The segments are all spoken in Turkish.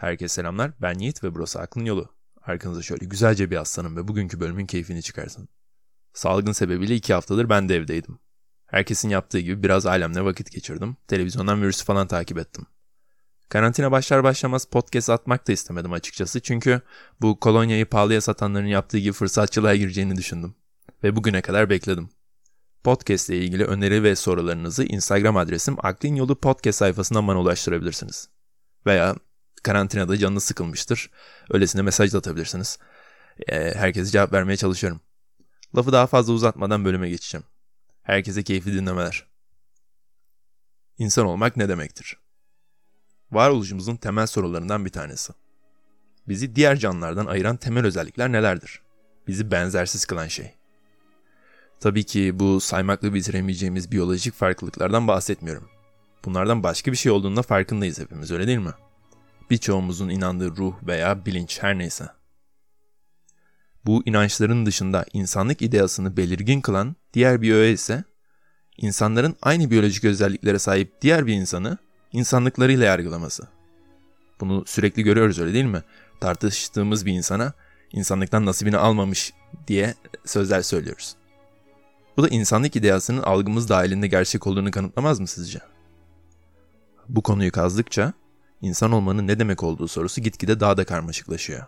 Herkese selamlar. Ben Yiğit ve burası Aklın Yolu. Arkanıza şöyle güzelce bir aslanım ve bugünkü bölümün keyfini çıkarsın. Salgın sebebiyle iki haftadır ben de evdeydim. Herkesin yaptığı gibi biraz ailemle vakit geçirdim. Televizyondan virüsü falan takip ettim. Karantina başlar başlamaz podcast atmak da istemedim açıkçası. Çünkü bu kolonyayı pahalıya satanların yaptığı gibi fırsatçılığa gireceğini düşündüm. Ve bugüne kadar bekledim. Podcast ile ilgili öneri ve sorularınızı Instagram adresim Aklın Yolu Podcast sayfasından bana ulaştırabilirsiniz. Veya karantinada canınız sıkılmıştır. Öylesine mesaj da atabilirsiniz. Ee, herkese cevap vermeye çalışıyorum. Lafı daha fazla uzatmadan bölüme geçeceğim. Herkese keyifli dinlemeler. İnsan olmak ne demektir? Varoluşumuzun temel sorularından bir tanesi. Bizi diğer canlılardan ayıran temel özellikler nelerdir? Bizi benzersiz kılan şey. Tabii ki bu saymakla bitiremeyeceğimiz biyolojik farklılıklardan bahsetmiyorum. Bunlardan başka bir şey olduğunda farkındayız hepimiz öyle değil mi? Birçoğumuzun inandığı ruh veya bilinç her neyse. Bu inançların dışında insanlık ideasını belirgin kılan diğer bir öğe ise insanların aynı biyolojik özelliklere sahip diğer bir insanı insanlıklarıyla yargılaması. Bunu sürekli görüyoruz öyle değil mi? Tartıştığımız bir insana insanlıktan nasibini almamış diye sözler söylüyoruz. Bu da insanlık ideasının algımız dahilinde gerçek olduğunu kanıtlamaz mı sizce? Bu konuyu kazdıkça insan olmanın ne demek olduğu sorusu gitgide daha da karmaşıklaşıyor.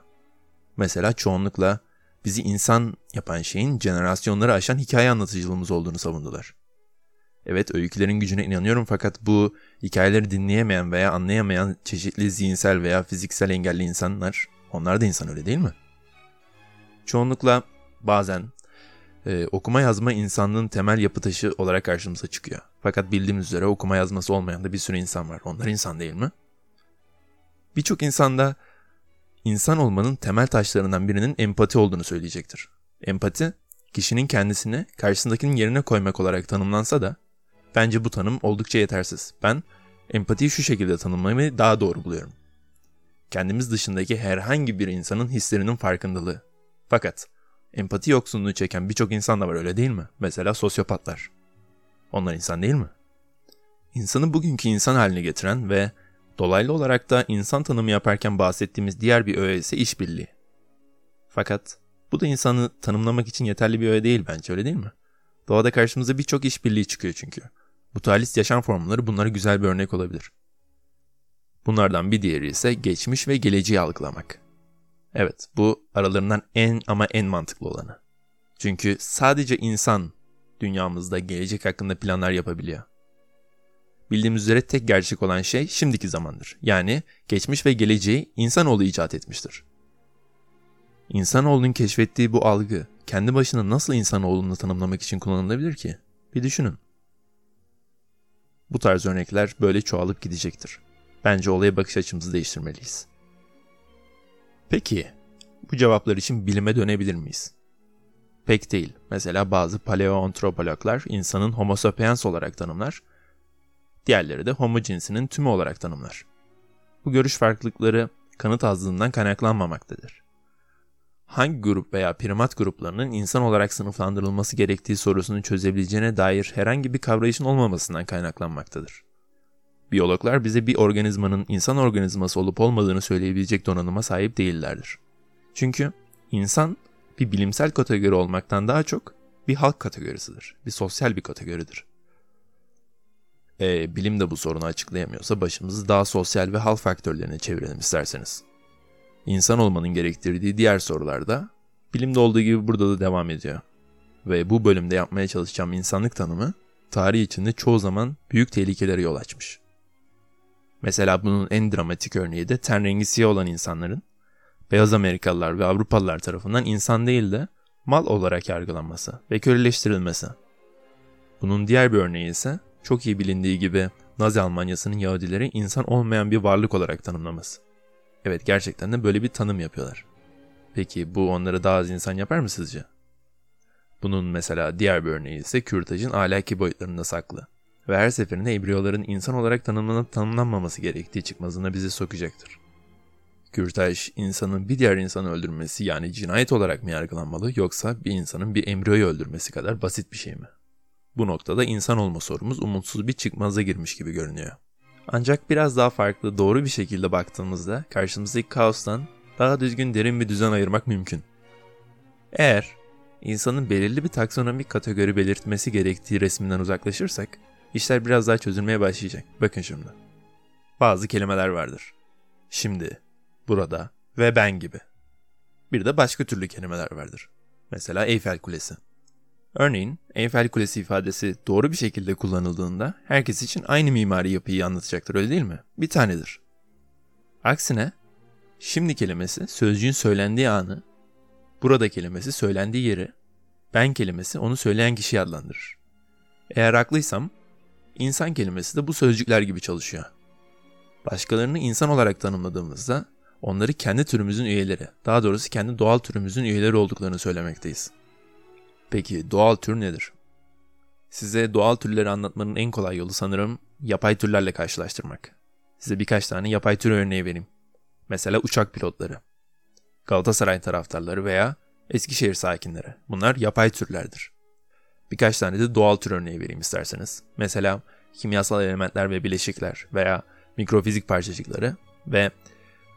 Mesela çoğunlukla bizi insan yapan şeyin jenerasyonları aşan hikaye anlatıcılığımız olduğunu savundular. Evet öykülerin gücüne inanıyorum fakat bu hikayeleri dinleyemeyen veya anlayamayan çeşitli zihinsel veya fiziksel engelli insanlar, onlar da insan öyle değil mi? Çoğunlukla bazen e, okuma yazma insanlığın temel yapı taşı olarak karşımıza çıkıyor. Fakat bildiğimiz üzere okuma yazması olmayan da bir sürü insan var. Onlar insan değil mi? Birçok insanda insan olmanın temel taşlarından birinin empati olduğunu söyleyecektir. Empati, kişinin kendisini karşısındakinin yerine koymak olarak tanımlansa da bence bu tanım oldukça yetersiz. Ben empatiyi şu şekilde tanımlamayı daha doğru buluyorum. Kendimiz dışındaki herhangi bir insanın hislerinin farkındalığı. Fakat empati yoksunluğu çeken birçok insan da var öyle değil mi? Mesela sosyopatlar. Onlar insan değil mi? İnsanı bugünkü insan haline getiren ve dolaylı olarak da insan tanımı yaparken bahsettiğimiz diğer bir öğe ise işbirliği. Fakat bu da insanı tanımlamak için yeterli bir öğe değil bence öyle değil mi? Doğada karşımıza birçok işbirliği çıkıyor çünkü. Mutualist yaşam formları bunlara güzel bir örnek olabilir. Bunlardan bir diğeri ise geçmiş ve geleceği algılamak. Evet, bu aralarından en ama en mantıklı olanı. Çünkü sadece insan dünyamızda gelecek hakkında planlar yapabiliyor. Bildiğimiz üzere tek gerçek olan şey şimdiki zamandır. Yani geçmiş ve geleceği insanoğlu icat etmiştir. İnsanoğlunun keşfettiği bu algı kendi başına nasıl insanoğlunu tanımlamak için kullanılabilir ki? Bir düşünün. Bu tarz örnekler böyle çoğalıp gidecektir. Bence olaya bakış açımızı değiştirmeliyiz. Peki, bu cevaplar için bilime dönebilir miyiz? Pek değil. Mesela bazı paleoantropologlar insanın homo sapiens olarak tanımlar, diğerleri de homo cinsinin tümü olarak tanımlar. Bu görüş farklılıkları kanıt azlığından kaynaklanmamaktadır. Hangi grup veya primat gruplarının insan olarak sınıflandırılması gerektiği sorusunu çözebileceğine dair herhangi bir kavrayışın olmamasından kaynaklanmaktadır. Biyologlar bize bir organizmanın insan organizması olup olmadığını söyleyebilecek donanıma sahip değillerdir. Çünkü insan bir bilimsel kategori olmaktan daha çok bir halk kategorisidir, bir sosyal bir kategoridir. E, bilim de bu sorunu açıklayamıyorsa başımızı daha sosyal ve hal faktörlerine çevirelim isterseniz. İnsan olmanın gerektirdiği diğer sorularda bilimde olduğu gibi burada da devam ediyor. Ve bu bölümde yapmaya çalışacağım insanlık tanımı tarih içinde çoğu zaman büyük tehlikelere yol açmış. Mesela bunun en dramatik örneği de ten rengi siyah olan insanların beyaz Amerikalılar ve Avrupalılar tarafından insan değil de mal olarak yargılanması ve köleleştirilmesi. Bunun diğer bir örneği ise çok iyi bilindiği gibi Nazi Almanyası'nın Yahudileri insan olmayan bir varlık olarak tanımlaması. Evet gerçekten de böyle bir tanım yapıyorlar. Peki bu onları daha az insan yapar mı sizce? Bunun mesela diğer bir örneği ise kürtajın ahlaki boyutlarında saklı ve her seferinde embriyoların insan olarak tanımlanıp tanımlanmaması gerektiği çıkmazına bizi sokacaktır. Kürtaj, insanın bir diğer insanı öldürmesi yani cinayet olarak mı yargılanmalı yoksa bir insanın bir embriyoyu öldürmesi kadar basit bir şey mi? Bu noktada insan olma sorumuz umutsuz bir çıkmaza girmiş gibi görünüyor. Ancak biraz daha farklı, doğru bir şekilde baktığımızda karşımızdaki kaostan daha düzgün derin bir düzen ayırmak mümkün. Eğer insanın belirli bir taksonomik kategori belirtmesi gerektiği resminden uzaklaşırsak, işler biraz daha çözülmeye başlayacak. Bakın şimdi. Bazı kelimeler vardır. Şimdi, burada ve ben gibi. Bir de başka türlü kelimeler vardır. Mesela Eyfel Kulesi. Örneğin Eyfel Kulesi ifadesi doğru bir şekilde kullanıldığında herkes için aynı mimari yapıyı anlatacaktır öyle değil mi? Bir tanedir. Aksine şimdi kelimesi sözcüğün söylendiği anı, burada kelimesi söylendiği yeri, ben kelimesi onu söyleyen kişiyi adlandırır. Eğer haklıysam insan kelimesi de bu sözcükler gibi çalışıyor. Başkalarını insan olarak tanımladığımızda onları kendi türümüzün üyeleri, daha doğrusu kendi doğal türümüzün üyeleri olduklarını söylemekteyiz. Peki doğal tür nedir? Size doğal türleri anlatmanın en kolay yolu sanırım yapay türlerle karşılaştırmak. Size birkaç tane yapay tür örneği vereyim. Mesela uçak pilotları, Galatasaray taraftarları veya Eskişehir sakinleri. Bunlar yapay türlerdir. Birkaç tane de doğal tür örneği vereyim isterseniz. Mesela kimyasal elementler ve bileşikler veya mikrofizik parçacıkları ve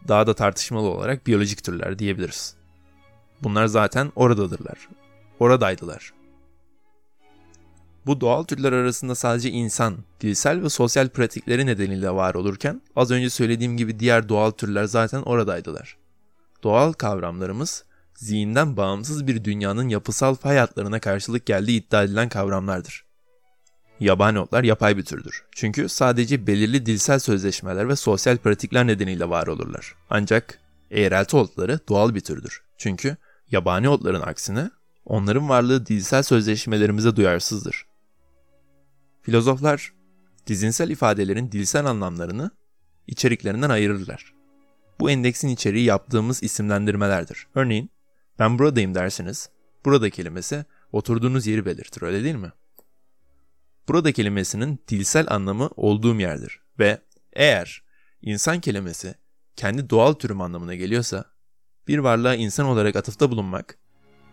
daha da tartışmalı olarak biyolojik türler diyebiliriz. Bunlar zaten oradadırlar. Oradaydılar. Bu doğal türler arasında sadece insan, dilsel ve sosyal pratikleri nedeniyle var olurken az önce söylediğim gibi diğer doğal türler zaten oradaydılar. Doğal kavramlarımız zihinden bağımsız bir dünyanın yapısal fay hatlarına karşılık geldiği iddia edilen kavramlardır. Yabani otlar yapay bir türdür. Çünkü sadece belirli dilsel sözleşmeler ve sosyal pratikler nedeniyle var olurlar. Ancak eğrelti otları doğal bir türdür. Çünkü yabani otların aksine onların varlığı dilsel sözleşmelerimize duyarsızdır. Filozoflar dizinsel ifadelerin dilsel anlamlarını içeriklerinden ayırırlar. Bu endeksin içeriği yaptığımız isimlendirmelerdir. Örneğin ben buradayım dersiniz. Burada kelimesi oturduğunuz yeri belirtir öyle değil mi? Burada kelimesinin dilsel anlamı olduğum yerdir ve eğer insan kelimesi kendi doğal türüm anlamına geliyorsa bir varlığa insan olarak atıfta bulunmak,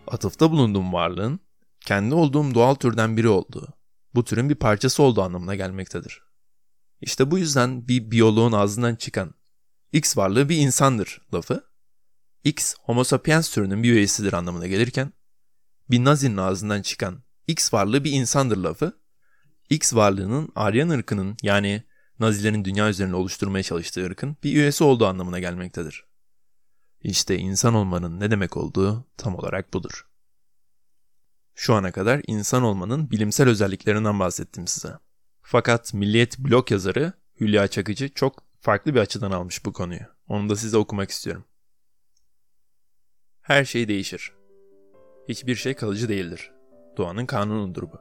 atıfta bulunduğum varlığın kendi olduğum doğal türden biri olduğu, bu türün bir parçası olduğu anlamına gelmektedir. İşte bu yüzden bir biyoloğun ağzından çıkan X varlığı bir insandır lafı, X Homo sapiens türünün bir üyesidir anlamına gelirken, bir Nazi'nin ağzından çıkan X varlığı bir insandır lafı, X varlığının Aryan ırkının yani Nazilerin dünya üzerinde oluşturmaya çalıştığı ırkın bir üyesi olduğu anlamına gelmektedir. İşte insan olmanın ne demek olduğu tam olarak budur. Şu ana kadar insan olmanın bilimsel özelliklerinden bahsettim size. Fakat Milliyet blog yazarı Hülya Çakıcı çok farklı bir açıdan almış bu konuyu. Onu da size okumak istiyorum. Her şey değişir. Hiçbir şey kalıcı değildir. Doğanın kanunudur bu.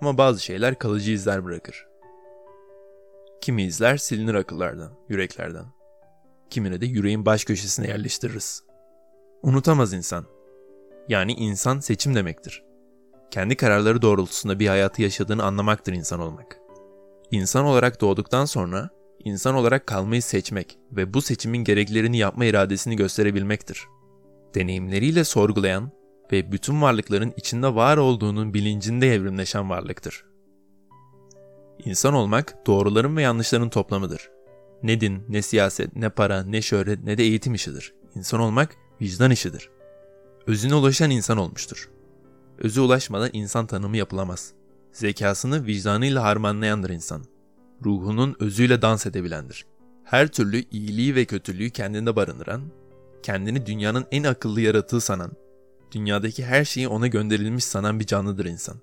Ama bazı şeyler kalıcı izler bırakır. Kimi izler silinir akıllardan, yüreklerden. Kimine de yüreğin baş köşesine yerleştiririz. Unutamaz insan. Yani insan seçim demektir. Kendi kararları doğrultusunda bir hayatı yaşadığını anlamaktır insan olmak. İnsan olarak doğduktan sonra insan olarak kalmayı seçmek ve bu seçimin gereklerini yapma iradesini gösterebilmektir. Deneyimleriyle sorgulayan ve bütün varlıkların içinde var olduğunun bilincinde evrimleşen varlıktır. İnsan olmak doğruların ve yanlışların toplamıdır. Ne din, ne siyaset, ne para, ne şöhret, ne de eğitim işidir. İnsan olmak vicdan işidir. Özüne ulaşan insan olmuştur. Özü ulaşmadan insan tanımı yapılamaz. Zekasını vicdanıyla harmanlayandır insan. Ruhunun özüyle dans edebilendir. Her türlü iyiliği ve kötülüğü kendinde barındıran, kendini dünyanın en akıllı yaratığı sanan, dünyadaki her şeyi ona gönderilmiş sanan bir canlıdır insan.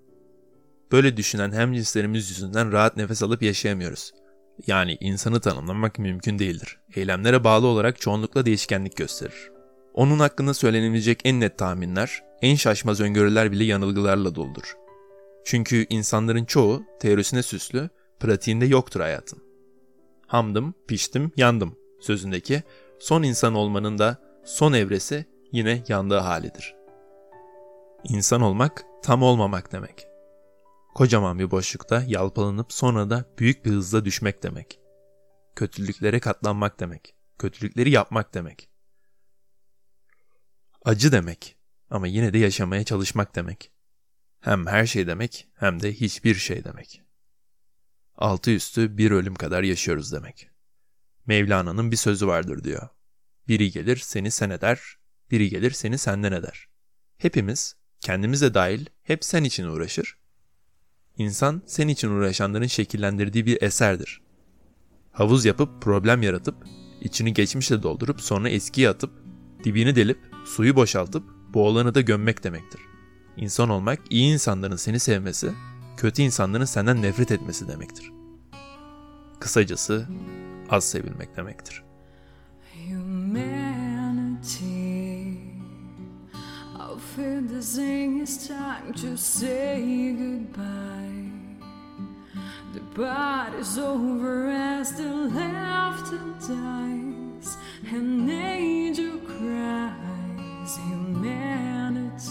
Böyle düşünen hem cinslerimiz yüzünden rahat nefes alıp yaşayamıyoruz. Yani insanı tanımlamak mümkün değildir. Eylemlere bağlı olarak çoğunlukla değişkenlik gösterir. Onun hakkında söylenebilecek en net tahminler, en şaşmaz öngörüler bile yanılgılarla doludur. Çünkü insanların çoğu teorisine süslü, pratiğinde yoktur hayatın. Hamdım, piştim, yandım sözündeki son insan olmanın da son evresi yine yandığı halidir. İnsan olmak tam olmamak demek. Kocaman bir boşlukta yalpalanıp sonra da büyük bir hızla düşmek demek. Kötülüklere katlanmak demek. Kötülükleri yapmak demek. Acı demek ama yine de yaşamaya çalışmak demek. Hem her şey demek hem de hiçbir şey demek. altı üstü bir ölüm kadar yaşıyoruz demek. Mevlana'nın bir sözü vardır diyor. Biri gelir seni sen eder, biri gelir seni senden eder. Hepimiz, kendimiz de dahil, hep sen için uğraşır. İnsan sen için uğraşanların şekillendirdiği bir eserdir. Havuz yapıp problem yaratıp, içini geçmişle doldurup sonra eskiye atıp, dibini delip, suyu boşaltıp, boğulanı da gömmek demektir. İnsan olmak iyi insanların seni sevmesi, kötü insanların senden nefret etmesi demektir. Kısacası az sevilmek demektir. Feel the thing is time to say goodbye. The party's over as the laughter dies and angel cries. Humanity,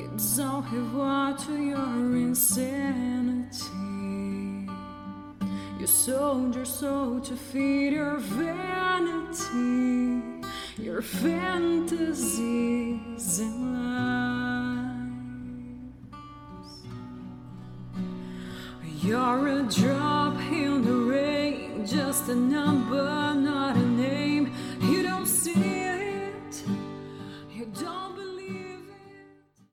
it's all have to your insanity. You sold your soul to feed your vanity, fantasies and lies. You're a drop in the rain, just a number, not a